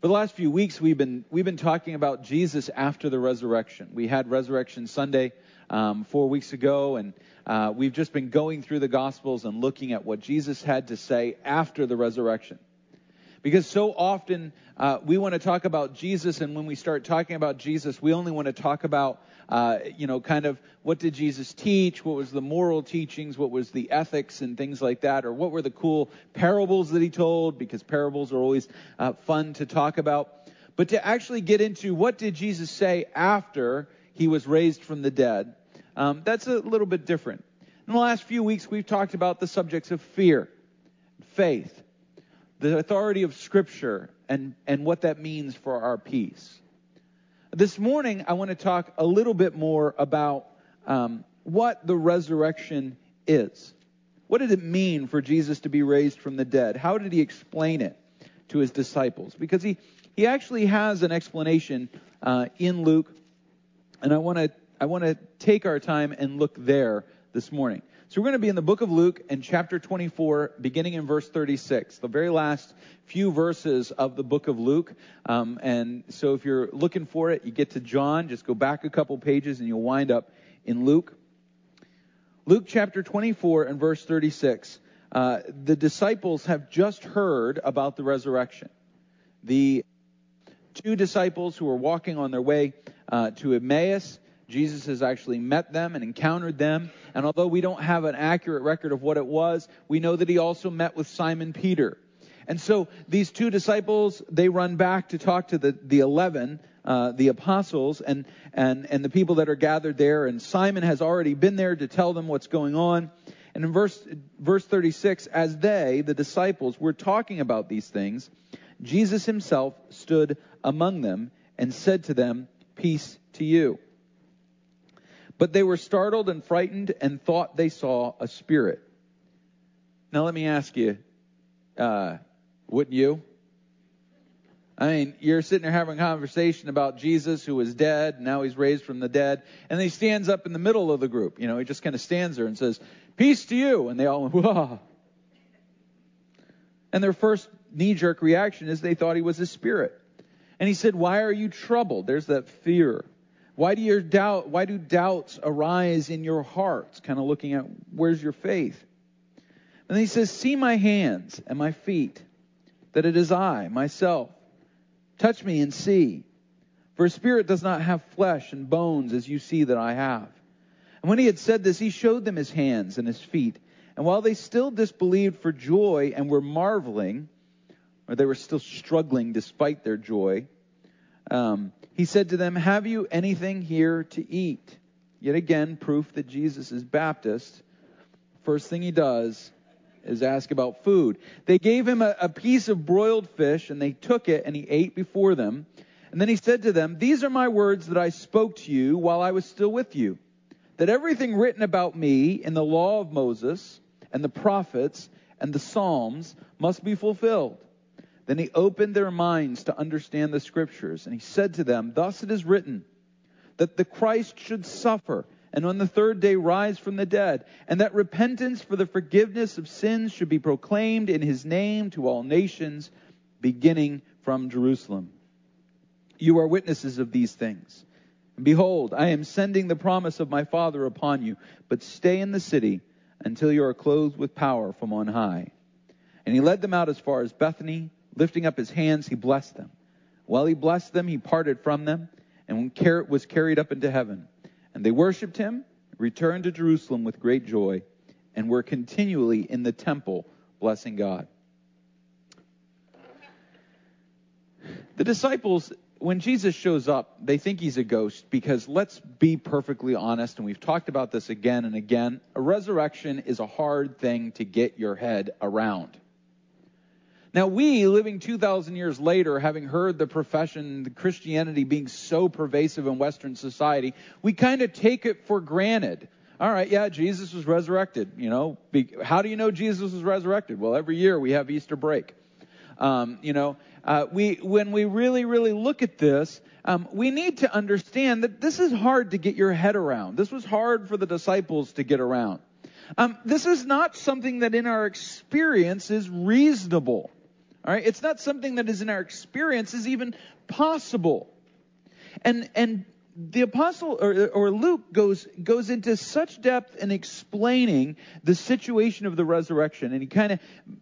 For the last few weeks, we've been we've been talking about Jesus after the resurrection. We had Resurrection Sunday um, four weeks ago, and uh, we've just been going through the Gospels and looking at what Jesus had to say after the resurrection. Because so often uh, we want to talk about Jesus, and when we start talking about Jesus, we only want to talk about uh, you know, kind of what did Jesus teach? What was the moral teachings? What was the ethics and things like that? Or what were the cool parables that he told? Because parables are always uh, fun to talk about. But to actually get into what did Jesus say after he was raised from the dead, um, that's a little bit different. In the last few weeks, we've talked about the subjects of fear, faith, the authority of Scripture, and, and what that means for our peace. This morning, I want to talk a little bit more about um, what the resurrection is. What did it mean for Jesus to be raised from the dead? How did he explain it to his disciples? Because he, he actually has an explanation uh, in Luke, and I want to I want to take our time and look there this morning. So we're going to be in the book of Luke and chapter 24, beginning in verse 36, the very last few verses of the book of Luke. Um, and so if you're looking for it, you get to John, just go back a couple pages and you'll wind up in Luke. Luke chapter 24 and verse 36. Uh, the disciples have just heard about the resurrection. The two disciples who were walking on their way uh, to Emmaus Jesus has actually met them and encountered them. And although we don't have an accurate record of what it was, we know that he also met with Simon Peter. And so these two disciples, they run back to talk to the, the 11, uh, the apostles, and, and, and the people that are gathered there. And Simon has already been there to tell them what's going on. And in verse, verse 36, as they, the disciples, were talking about these things, Jesus himself stood among them and said to them, Peace to you. But they were startled and frightened and thought they saw a spirit. Now, let me ask you, uh, wouldn't you? I mean, you're sitting there having a conversation about Jesus who was dead, and now he's raised from the dead, and he stands up in the middle of the group. You know, he just kind of stands there and says, Peace to you. And they all Whoa. And their first knee jerk reaction is they thought he was a spirit. And he said, Why are you troubled? There's that fear. Why do your doubt, why do doubts arise in your hearts? Kind of looking at where's your faith? And he says, See my hands and my feet, that it is I, myself. Touch me and see. For a spirit does not have flesh and bones as you see that I have. And when he had said this, he showed them his hands and his feet. And while they still disbelieved for joy and were marveling, or they were still struggling despite their joy, um, he said to them, Have you anything here to eat? Yet again, proof that Jesus is Baptist. First thing he does is ask about food. They gave him a, a piece of broiled fish, and they took it, and he ate before them. And then he said to them, These are my words that I spoke to you while I was still with you, that everything written about me in the law of Moses, and the prophets, and the Psalms must be fulfilled. Then he opened their minds to understand the scriptures, and he said to them, Thus it is written, that the Christ should suffer, and on the third day rise from the dead, and that repentance for the forgiveness of sins should be proclaimed in his name to all nations, beginning from Jerusalem. You are witnesses of these things. Behold, I am sending the promise of my Father upon you, but stay in the city until you are clothed with power from on high. And he led them out as far as Bethany Lifting up his hands, he blessed them. While he blessed them, he parted from them and was carried up into heaven. And they worshiped him, returned to Jerusalem with great joy, and were continually in the temple blessing God. The disciples, when Jesus shows up, they think he's a ghost because let's be perfectly honest, and we've talked about this again and again. A resurrection is a hard thing to get your head around. Now, we, living 2,000 years later, having heard the profession, the Christianity being so pervasive in Western society, we kind of take it for granted. All right, yeah, Jesus was resurrected. You know, how do you know Jesus was resurrected? Well, every year we have Easter break. Um, you know, uh, we when we really, really look at this, um, we need to understand that this is hard to get your head around. This was hard for the disciples to get around. Um, this is not something that in our experience is reasonable. All right? It's not something that is in our experience is even possible. And and the apostle or, or Luke goes goes into such depth in explaining the situation of the resurrection, and he kind of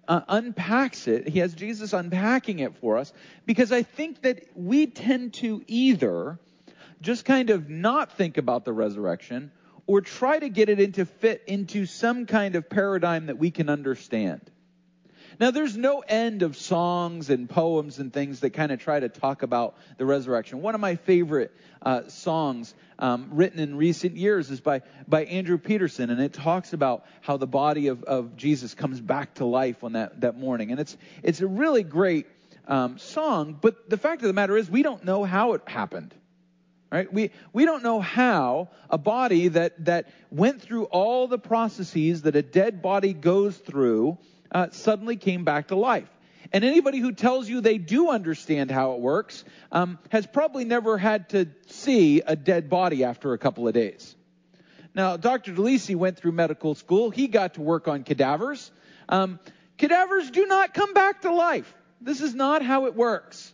uh, unpacks it. He has Jesus unpacking it for us because I think that we tend to either just kind of not think about the resurrection or try to get it into fit into some kind of paradigm that we can understand. Now, there's no end of songs and poems and things that kind of try to talk about the resurrection. One of my favorite uh, songs um, written in recent years is by, by Andrew Peterson, and it talks about how the body of, of Jesus comes back to life on that, that morning. And it's, it's a really great um, song, but the fact of the matter is, we don't know how it happened. Right? We, we don't know how a body that, that went through all the processes that a dead body goes through uh, suddenly came back to life. And anybody who tells you they do understand how it works um, has probably never had to see a dead body after a couple of days. Now, Dr. DeLisi went through medical school. He got to work on cadavers. Um, cadavers do not come back to life. This is not how it works.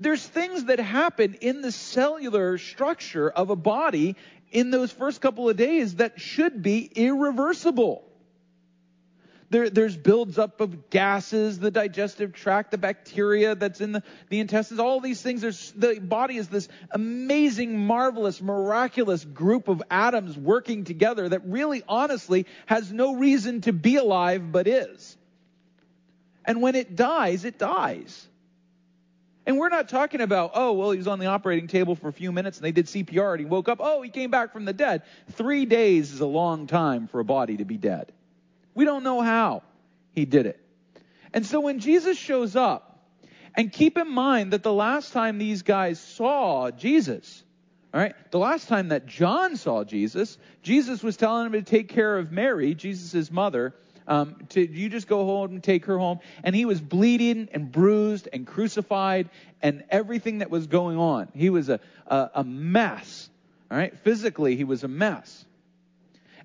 There's things that happen in the cellular structure of a body in those first couple of days that should be irreversible. There, there's builds up of gases, the digestive tract, the bacteria that's in the, the intestines, all these things. There's, the body is this amazing, marvelous, miraculous group of atoms working together that really, honestly, has no reason to be alive but is. And when it dies, it dies. And we're not talking about, oh, well, he was on the operating table for a few minutes and they did CPR and he woke up. Oh, he came back from the dead. Three days is a long time for a body to be dead. We don't know how he did it. And so when Jesus shows up, and keep in mind that the last time these guys saw Jesus, all right, the last time that John saw Jesus, Jesus was telling him to take care of Mary, Jesus' mother. Um, to you just go home and take her home, and he was bleeding and bruised and crucified and everything that was going on. He was a, a, a mess. All right, physically he was a mess.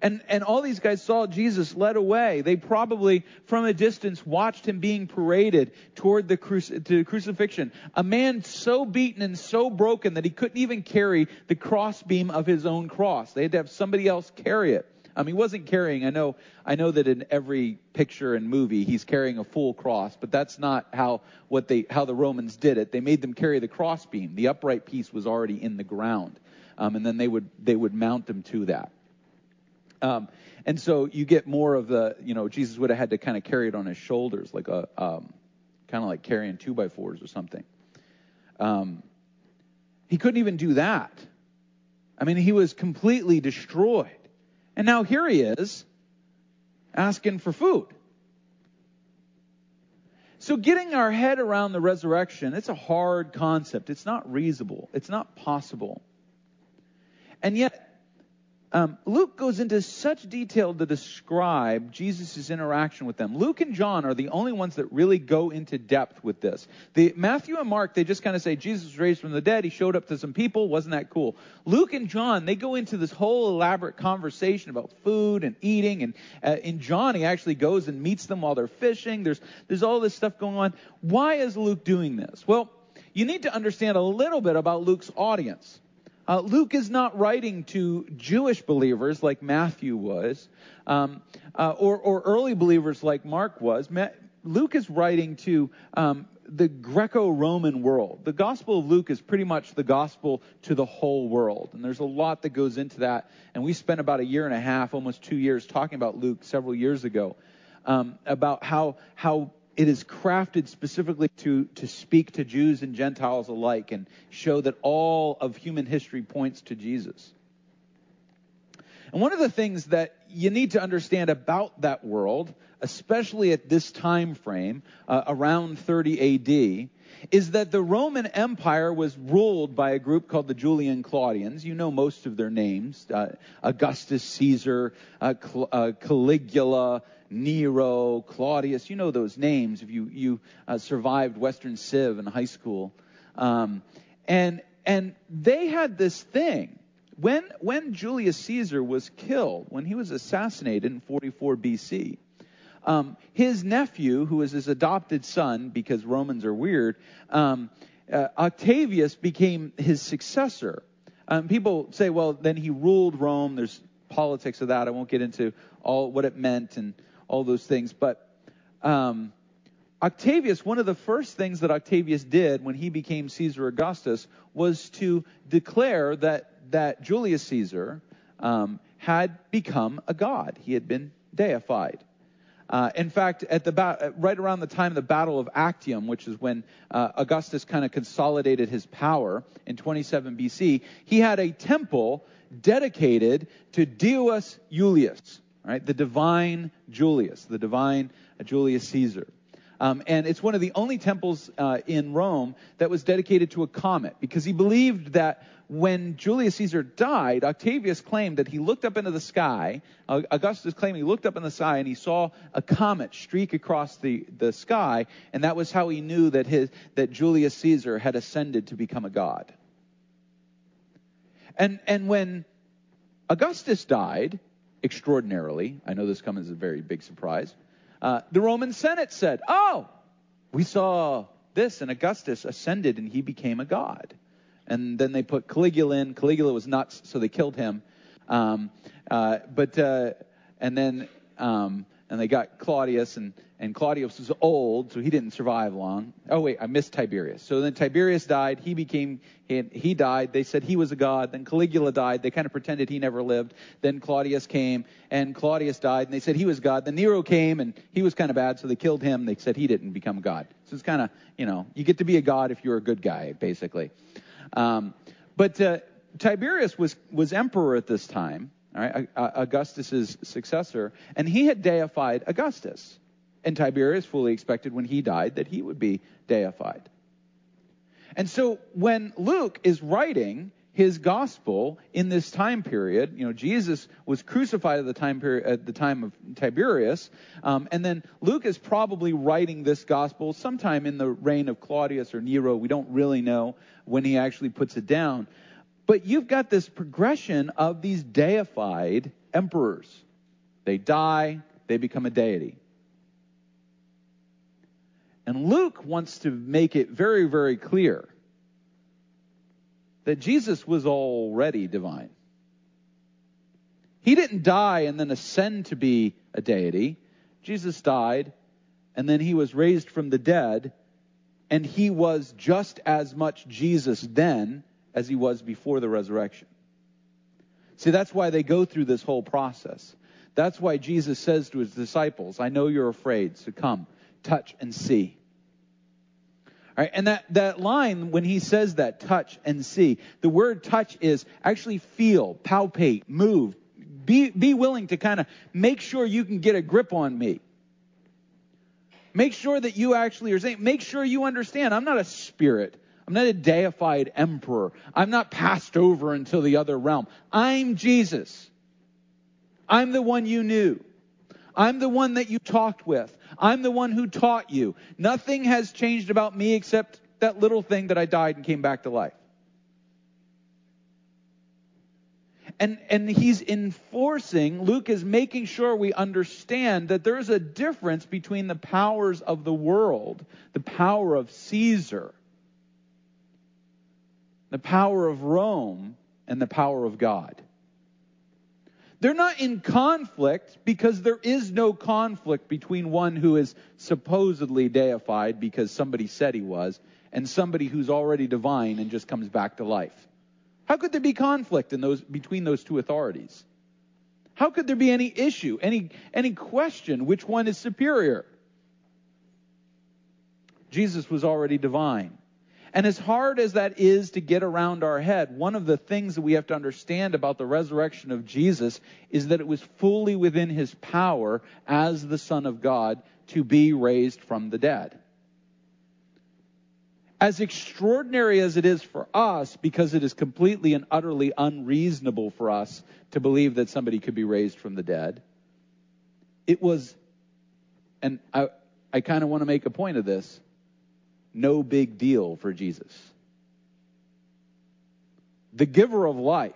And, and all these guys saw Jesus led away. They probably, from a distance, watched him being paraded toward the cruci- to crucifixion. A man so beaten and so broken that he couldn't even carry the crossbeam of his own cross. They had to have somebody else carry it. Um, he wasn't carrying. I know. I know that in every picture and movie, he's carrying a full cross, but that's not how what they how the Romans did it. They made them carry the crossbeam. The upright piece was already in the ground, um, and then they would they would mount them to that. Um, and so you get more of the, you know, Jesus would have had to kind of carry it on his shoulders, like a, um, kind of like carrying two by fours or something. Um, he couldn't even do that. I mean, he was completely destroyed. And now here he is asking for food. So getting our head around the resurrection, it's a hard concept. It's not reasonable. It's not possible. And yet, um, Luke goes into such detail to describe Jesus' interaction with them. Luke and John are the only ones that really go into depth with this. The, Matthew and Mark, they just kind of say Jesus was raised from the dead. He showed up to some people. Wasn't that cool? Luke and John, they go into this whole elaborate conversation about food and eating. And uh, in John, he actually goes and meets them while they're fishing. There's, there's all this stuff going on. Why is Luke doing this? Well, you need to understand a little bit about Luke's audience. Uh, Luke is not writing to Jewish believers like Matthew was, um, uh, or, or, early believers like Mark was. Ma- Luke is writing to um, the Greco-Roman world. The Gospel of Luke is pretty much the gospel to the whole world, and there's a lot that goes into that. And we spent about a year and a half, almost two years, talking about Luke several years ago, um, about how how it is crafted specifically to, to speak to Jews and Gentiles alike and show that all of human history points to Jesus. And one of the things that you need to understand about that world, especially at this time frame, uh, around 30 AD, is that the Roman Empire was ruled by a group called the Julio-Claudians. You know most of their names uh, Augustus Caesar, uh, uh Caligula, Nero, Claudius. You know those names if you, you uh, survived Western Civ in high school. Um, and, and they had this thing. When, when Julius Caesar was killed, when he was assassinated in 44 BC, um, his nephew, who was his adopted son, because Romans are weird, um, uh, Octavius became his successor. Um, people say, well, then he ruled Rome. There's politics of that. I won't get into all what it meant and all those things. But um, Octavius, one of the first things that Octavius did when he became Caesar Augustus was to declare that, that Julius Caesar um, had become a god. He had been deified. Uh, in fact, at the ba- right around the time of the Battle of Actium, which is when uh, Augustus kind of consolidated his power in 27 BC, he had a temple dedicated to Deus Julius, right? The divine Julius, the divine Julius Caesar. Um, and it's one of the only temples uh, in Rome that was dedicated to a comet because he believed that when Julius Caesar died, Octavius claimed that he looked up into the sky. Uh, Augustus claimed he looked up in the sky and he saw a comet streak across the, the sky, and that was how he knew that, his, that Julius Caesar had ascended to become a god. And, and when Augustus died, extraordinarily, I know this comes as a very big surprise, uh, the Roman Senate said, Oh, we saw this, and Augustus ascended and he became a god. And then they put Caligula in. Caligula was nuts, so they killed him. Um, uh, but uh, and then um, and they got Claudius, and, and Claudius was old, so he didn't survive long. Oh wait, I missed Tiberius. So then Tiberius died. He became he, he died. They said he was a god. Then Caligula died. They kind of pretended he never lived. Then Claudius came, and Claudius died, and they said he was god. Then Nero came, and he was kind of bad, so they killed him. They said he didn't become god. So it's kind of you know you get to be a god if you're a good guy, basically. Um, but uh, Tiberius was was emperor at this time right, Augustus's successor, and he had deified Augustus. And Tiberius fully expected when he died that he would be deified. And so when Luke is writing his gospel in this time period, you know, Jesus was crucified at the time period at the time of Tiberius, um, and then Luke is probably writing this gospel sometime in the reign of Claudius or Nero. We don't really know when he actually puts it down. But you've got this progression of these deified emperors. They die, they become a deity. And Luke wants to make it very, very clear that Jesus was already divine. He didn't die and then ascend to be a deity. Jesus died and then he was raised from the dead, and he was just as much Jesus then as he was before the resurrection. See, that's why they go through this whole process. That's why Jesus says to his disciples, I know you're afraid, so come, touch and see. All right, and that, that line, when he says that, touch and see, the word touch is actually feel, palpate, move. Be, be willing to kind of make sure you can get a grip on me. Make sure that you actually are saying, make sure you understand, I'm not a spirit. I'm not a deified emperor. I'm not passed over into the other realm. I'm Jesus. I'm the one you knew. I'm the one that you talked with. I'm the one who taught you. Nothing has changed about me except that little thing that I died and came back to life. And, and he's enforcing, Luke is making sure we understand that there's a difference between the powers of the world, the power of Caesar, the power of Rome and the power of God. They're not in conflict because there is no conflict between one who is supposedly deified because somebody said he was and somebody who's already divine and just comes back to life. How could there be conflict in those between those two authorities? How could there be any issue, any any question which one is superior? Jesus was already divine. And as hard as that is to get around our head, one of the things that we have to understand about the resurrection of Jesus is that it was fully within his power as the Son of God to be raised from the dead. As extraordinary as it is for us, because it is completely and utterly unreasonable for us to believe that somebody could be raised from the dead, it was, and I, I kind of want to make a point of this no big deal for Jesus. The giver of life,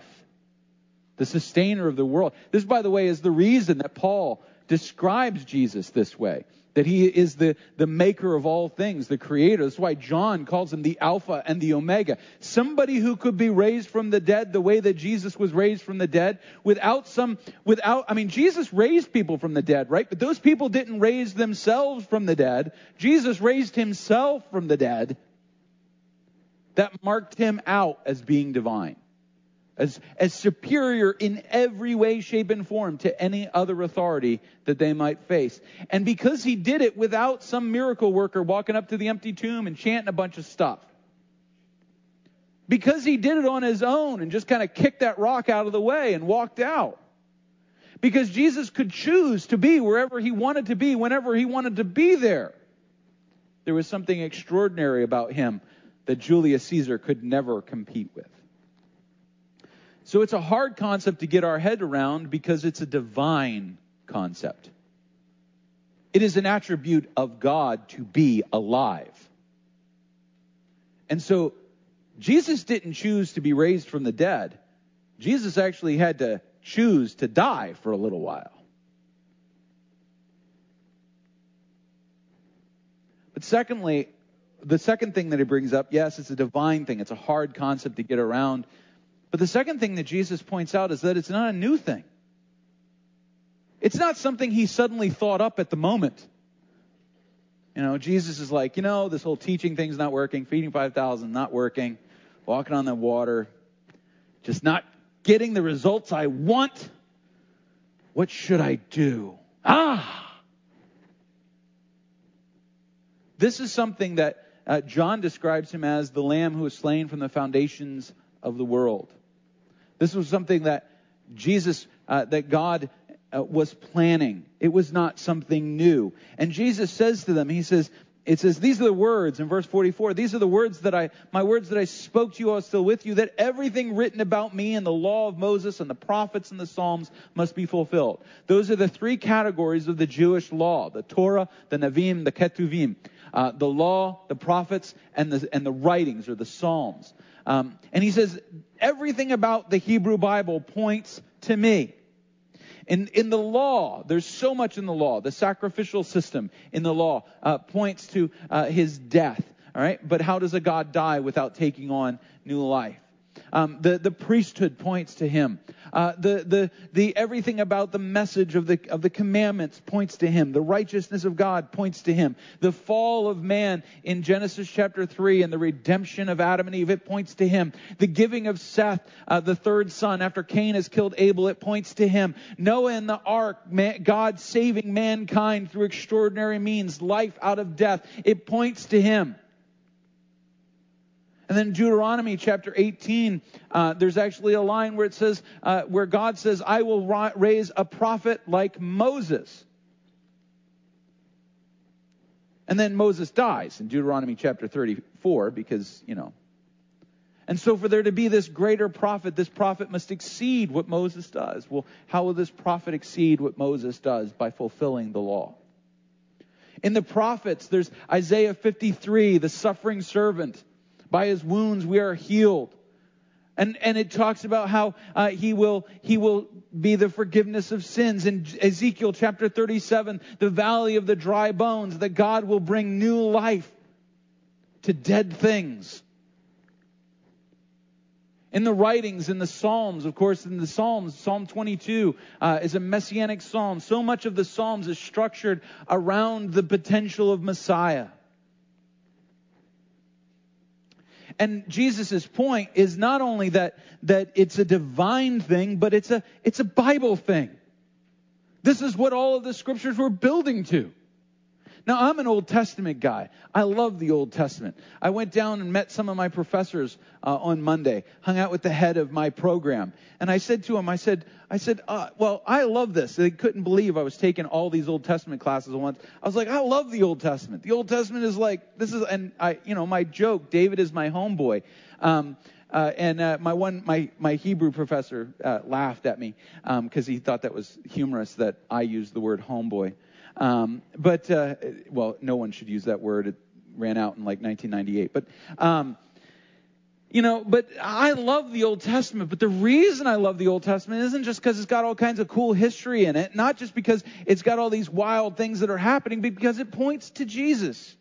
the sustainer of the world. This, by the way, is the reason that Paul describes Jesus this way that he is the, the maker of all things, the creator. That's why John calls him the Alpha and the Omega. Somebody who could be raised from the dead the way that Jesus was raised from the dead without some, without, I mean, Jesus raised people from the dead, right? But those people didn't raise themselves from the dead. Jesus raised himself from the dead. That marked him out as being divine as, as superior in every way, shape, and form to any other authority that they might face. And because he did it without some miracle worker walking up to the empty tomb and chanting a bunch of stuff, because he did it on his own and just kind of kicked that rock out of the way and walked out. Because Jesus could choose to be wherever he wanted to be, whenever he wanted to be there. There was something extraordinary about him that Julius Caesar could never compete with. So it's a hard concept to get our head around because it's a divine concept. It is an attribute of God to be alive. And so Jesus didn't choose to be raised from the dead. Jesus actually had to choose to die for a little while. But secondly, the second thing that he brings up, yes, it's a divine thing. It's a hard concept to get around. But the second thing that Jesus points out is that it's not a new thing. It's not something he suddenly thought up at the moment. You know, Jesus is like, you know, this whole teaching thing's not working, feeding 5,000 not working, walking on the water, just not getting the results I want. What should I do? Ah! This is something that uh, John describes him as the lamb who was slain from the foundations of the world. This was something that Jesus, uh, that God uh, was planning. It was not something new. And Jesus says to them, He says, it says, these are the words in verse 44. These are the words that I, my words that I spoke to you while I was still with you, that everything written about me in the law of Moses and the prophets and the Psalms must be fulfilled. Those are the three categories of the Jewish law, the Torah, the Nevi'im, the Ketuvim. Uh, the law, the prophets, and the, and the writings or the Psalms. Um, and he says, everything about the Hebrew Bible points to me. In, in the law, there's so much in the law. The sacrificial system in the law uh, points to uh, his death. All right, but how does a God die without taking on new life? Um, the, the priesthood points to him. Uh, the, the, the everything about the message of the, of the commandments points to him. The righteousness of God points to him. The fall of man in Genesis chapter 3 and the redemption of Adam and Eve, it points to him. The giving of Seth, uh, the third son, after Cain has killed Abel, it points to him. Noah and the ark, man, God saving mankind through extraordinary means, life out of death, it points to him. And then Deuteronomy chapter 18, uh, there's actually a line where it says, uh, where God says, I will ra- raise a prophet like Moses. And then Moses dies in Deuteronomy chapter 34 because, you know. And so for there to be this greater prophet, this prophet must exceed what Moses does. Well, how will this prophet exceed what Moses does? By fulfilling the law. In the prophets, there's Isaiah 53, the suffering servant. By his wounds we are healed. And, and it talks about how uh, he will he will be the forgiveness of sins. In Ezekiel chapter 37 the valley of the dry bones that God will bring new life to dead things. In the writings in the psalms of course in the psalms psalm 22 uh, is a messianic psalm. So much of the psalms is structured around the potential of messiah And Jesus' point is not only that, that it's a divine thing, but it's a, it's a Bible thing. This is what all of the scriptures were building to. Now, I'm an Old Testament guy. I love the Old Testament. I went down and met some of my professors uh, on Monday, hung out with the head of my program, and I said to him, I said, I said, uh, well, I love this. They couldn't believe I was taking all these Old Testament classes at once. I was like, I love the Old Testament. The Old Testament is like this is, and I, you know, my joke. David is my homeboy. Um, uh, and uh, my one, my my Hebrew professor uh, laughed at me because um, he thought that was humorous that I used the word homeboy. Um, but, uh, well, no one should use that word. It ran out in like 1998. But, um, You know, but I love the Old Testament, but the reason I love the Old Testament isn't just because it's got all kinds of cool history in it, not just because it's got all these wild things that are happening, but because it points to Jesus.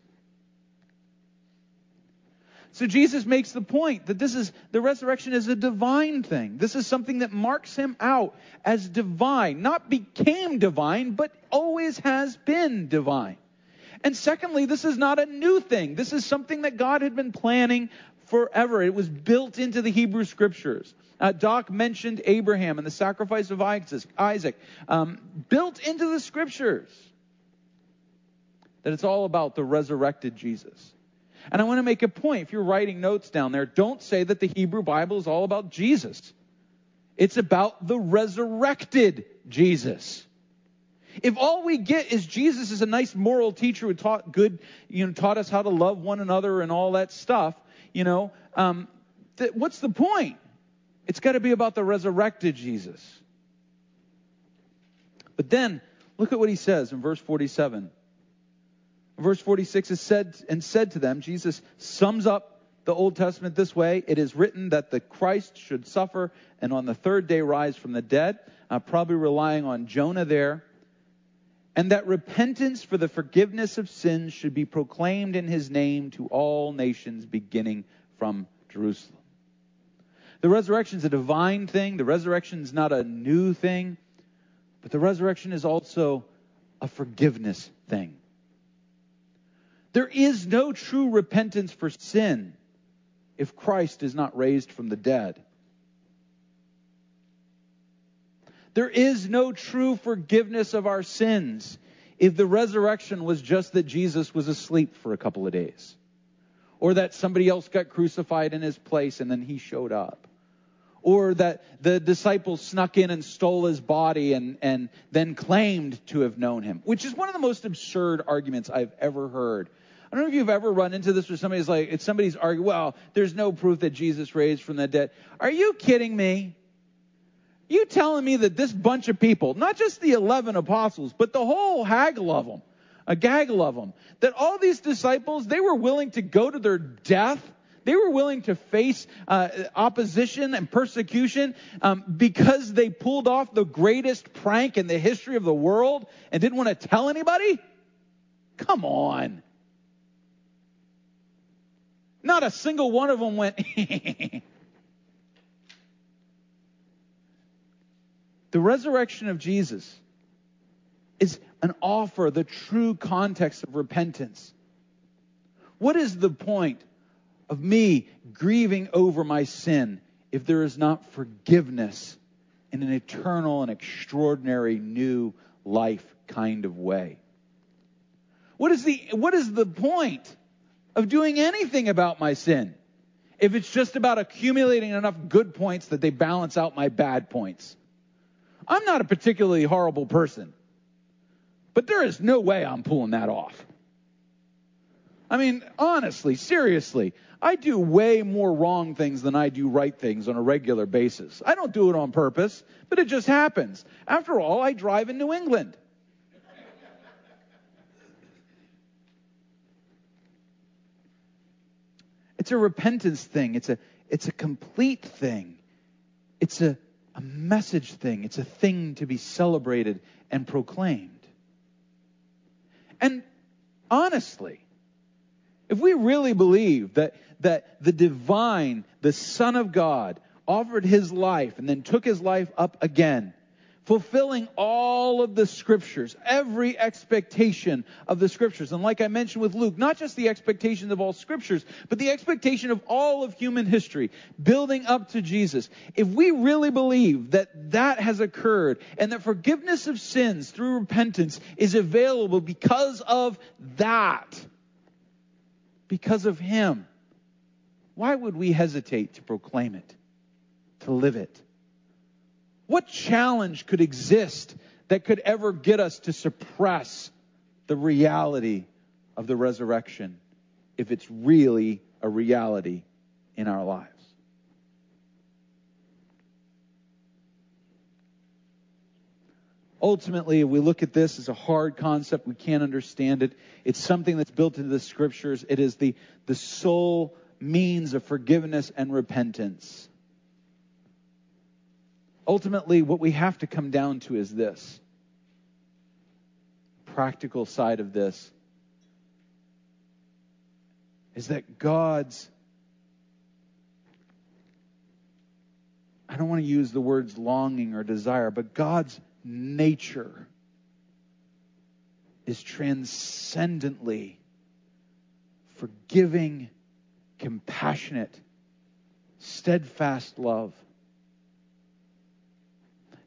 So Jesus makes the point that this is, the resurrection is a divine thing. This is something that marks him out as divine. Not became divine, but always has been divine. And secondly, this is not a new thing. This is something that God had been planning forever. It was built into the Hebrew scriptures. Uh, Doc mentioned Abraham and the sacrifice of Isaac, um, built into the scriptures. That it's all about the resurrected Jesus. And I want to make a point. If you're writing notes down there, don't say that the Hebrew Bible is all about Jesus. It's about the resurrected Jesus. If all we get is Jesus is a nice moral teacher who taught good, you know, taught us how to love one another and all that stuff, you know, um, th- what's the point? It's got to be about the resurrected Jesus. But then, look at what he says in verse 47. Verse 46 is said, and said to them, Jesus sums up the Old Testament this way. It is written that the Christ should suffer and on the third day rise from the dead, uh, probably relying on Jonah there, and that repentance for the forgiveness of sins should be proclaimed in his name to all nations, beginning from Jerusalem. The resurrection is a divine thing, the resurrection is not a new thing, but the resurrection is also a forgiveness thing. There is no true repentance for sin if Christ is not raised from the dead. There is no true forgiveness of our sins if the resurrection was just that Jesus was asleep for a couple of days, or that somebody else got crucified in his place and then he showed up, or that the disciples snuck in and stole his body and, and then claimed to have known him, which is one of the most absurd arguments I've ever heard I don't know if you've ever run into this where somebody's like, it's somebody's arguing, well, there's no proof that Jesus raised from the dead. Are you kidding me? You telling me that this bunch of people, not just the 11 apostles, but the whole haggle of them, a gaggle of them, that all these disciples, they were willing to go to their death they were willing to face uh, opposition and persecution um, because they pulled off the greatest prank in the history of the world and didn't want to tell anybody? Come on. Not a single one of them went, The resurrection of Jesus is an offer, the true context of repentance. What is the point of me grieving over my sin if there is not forgiveness in an eternal and extraordinary new life kind of way? What is the, what is the point? of doing anything about my sin if it's just about accumulating enough good points that they balance out my bad points. I'm not a particularly horrible person, but there is no way I'm pulling that off. I mean, honestly, seriously, I do way more wrong things than I do right things on a regular basis. I don't do it on purpose, but it just happens. After all, I drive in New England. It's a repentance thing. It's a, it's a complete thing. It's a, a message thing. It's a thing to be celebrated and proclaimed. And honestly, if we really believe that, that the divine, the Son of God, offered his life and then took his life up again, fulfilling all of the scriptures, every expectation of the scriptures. And like I mentioned with Luke, not just the expectations of all scriptures, but the expectation of all of human history, building up to Jesus. If we really believe that that has occurred and that forgiveness of sins through repentance is available because of that, because of Him, why would we hesitate to proclaim it, to live it? What challenge could exist that could ever get us to suppress the reality of the resurrection if it's really a reality in our lives? Ultimately, if we look at this as a hard concept, we can't understand it. It's something that's built into the scriptures. It is the, the sole means of forgiveness and repentance. Ultimately, what we have to come down to is this practical side of this is that God's I don't want to use the words longing or desire, but God's nature is transcendently forgiving, compassionate, steadfast love.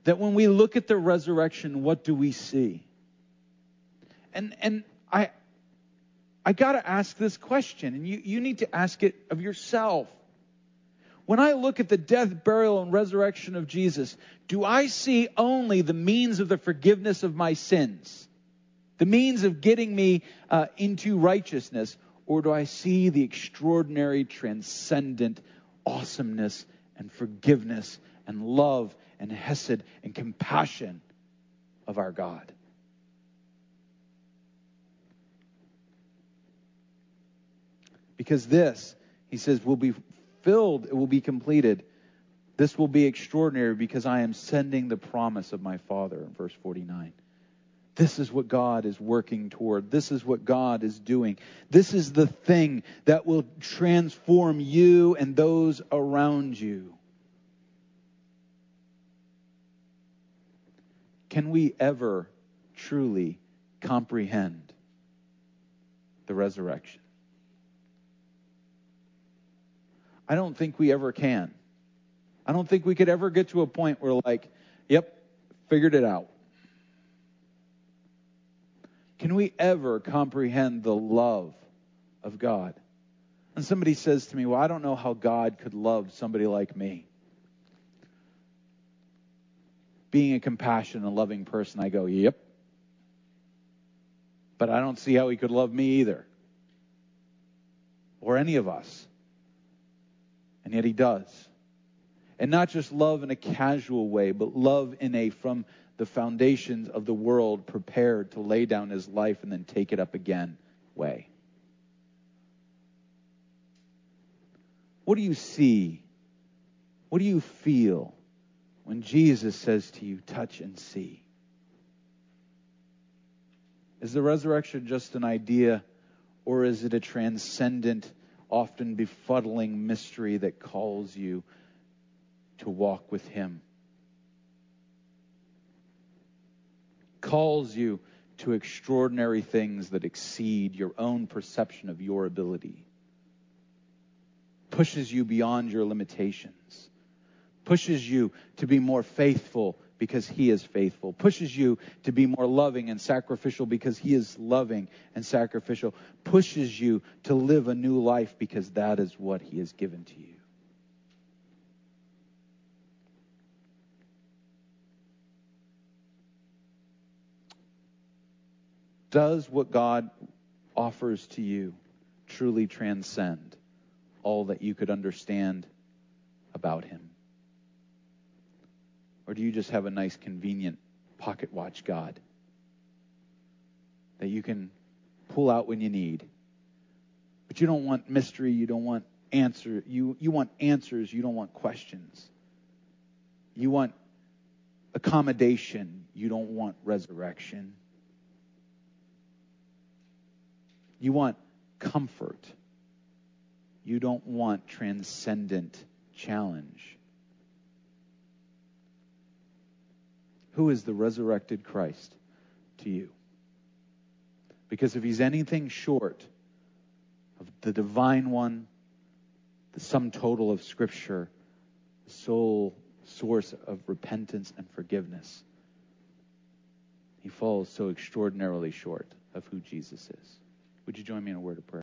That when we look at the resurrection, what do we see? And and I I gotta ask this question, and you, you need to ask it of yourself. When I look at the death, burial, and resurrection of Jesus, do I see only the means of the forgiveness of my sins? The means of getting me uh, into righteousness? Or do I see the extraordinary, transcendent awesomeness and forgiveness and love and hesed and compassion of our God? Because this, he says, will be filled, it will be completed. This will be extraordinary because I am sending the promise of my Father in verse 49. This is what God is working toward. This is what God is doing. This is the thing that will transform you and those around you. Can we ever truly comprehend the resurrection? I don't think we ever can. I don't think we could ever get to a point where, like, yep, figured it out. Can we ever comprehend the love of God? And somebody says to me, Well, I don't know how God could love somebody like me. Being a compassionate and loving person, I go, Yep. But I don't see how he could love me either. Or any of us. And yet he does. And not just love in a casual way, but love in a from the foundations of the world prepared to lay down his life and then take it up again way. What do you see? What do you feel when Jesus says to you, touch and see? Is the resurrection just an idea, or is it a transcendent, often befuddling mystery that calls you to walk with Him? calls you to extraordinary things that exceed your own perception of your ability, pushes you beyond your limitations, pushes you to be more faithful because he is faithful, pushes you to be more loving and sacrificial because he is loving and sacrificial, pushes you to live a new life because that is what he has given to you. Does what God offers to you truly transcend all that you could understand about Him? Or do you just have a nice, convenient pocket watch God that you can pull out when you need? But you don't want mystery, you don't want answer, you, you want answers, you don't want questions. You want accommodation, you don't want resurrection. You want comfort. You don't want transcendent challenge. Who is the resurrected Christ to you? Because if he's anything short of the divine one, the sum total of Scripture, the sole source of repentance and forgiveness, he falls so extraordinarily short of who Jesus is. Would you join me in a word of prayer?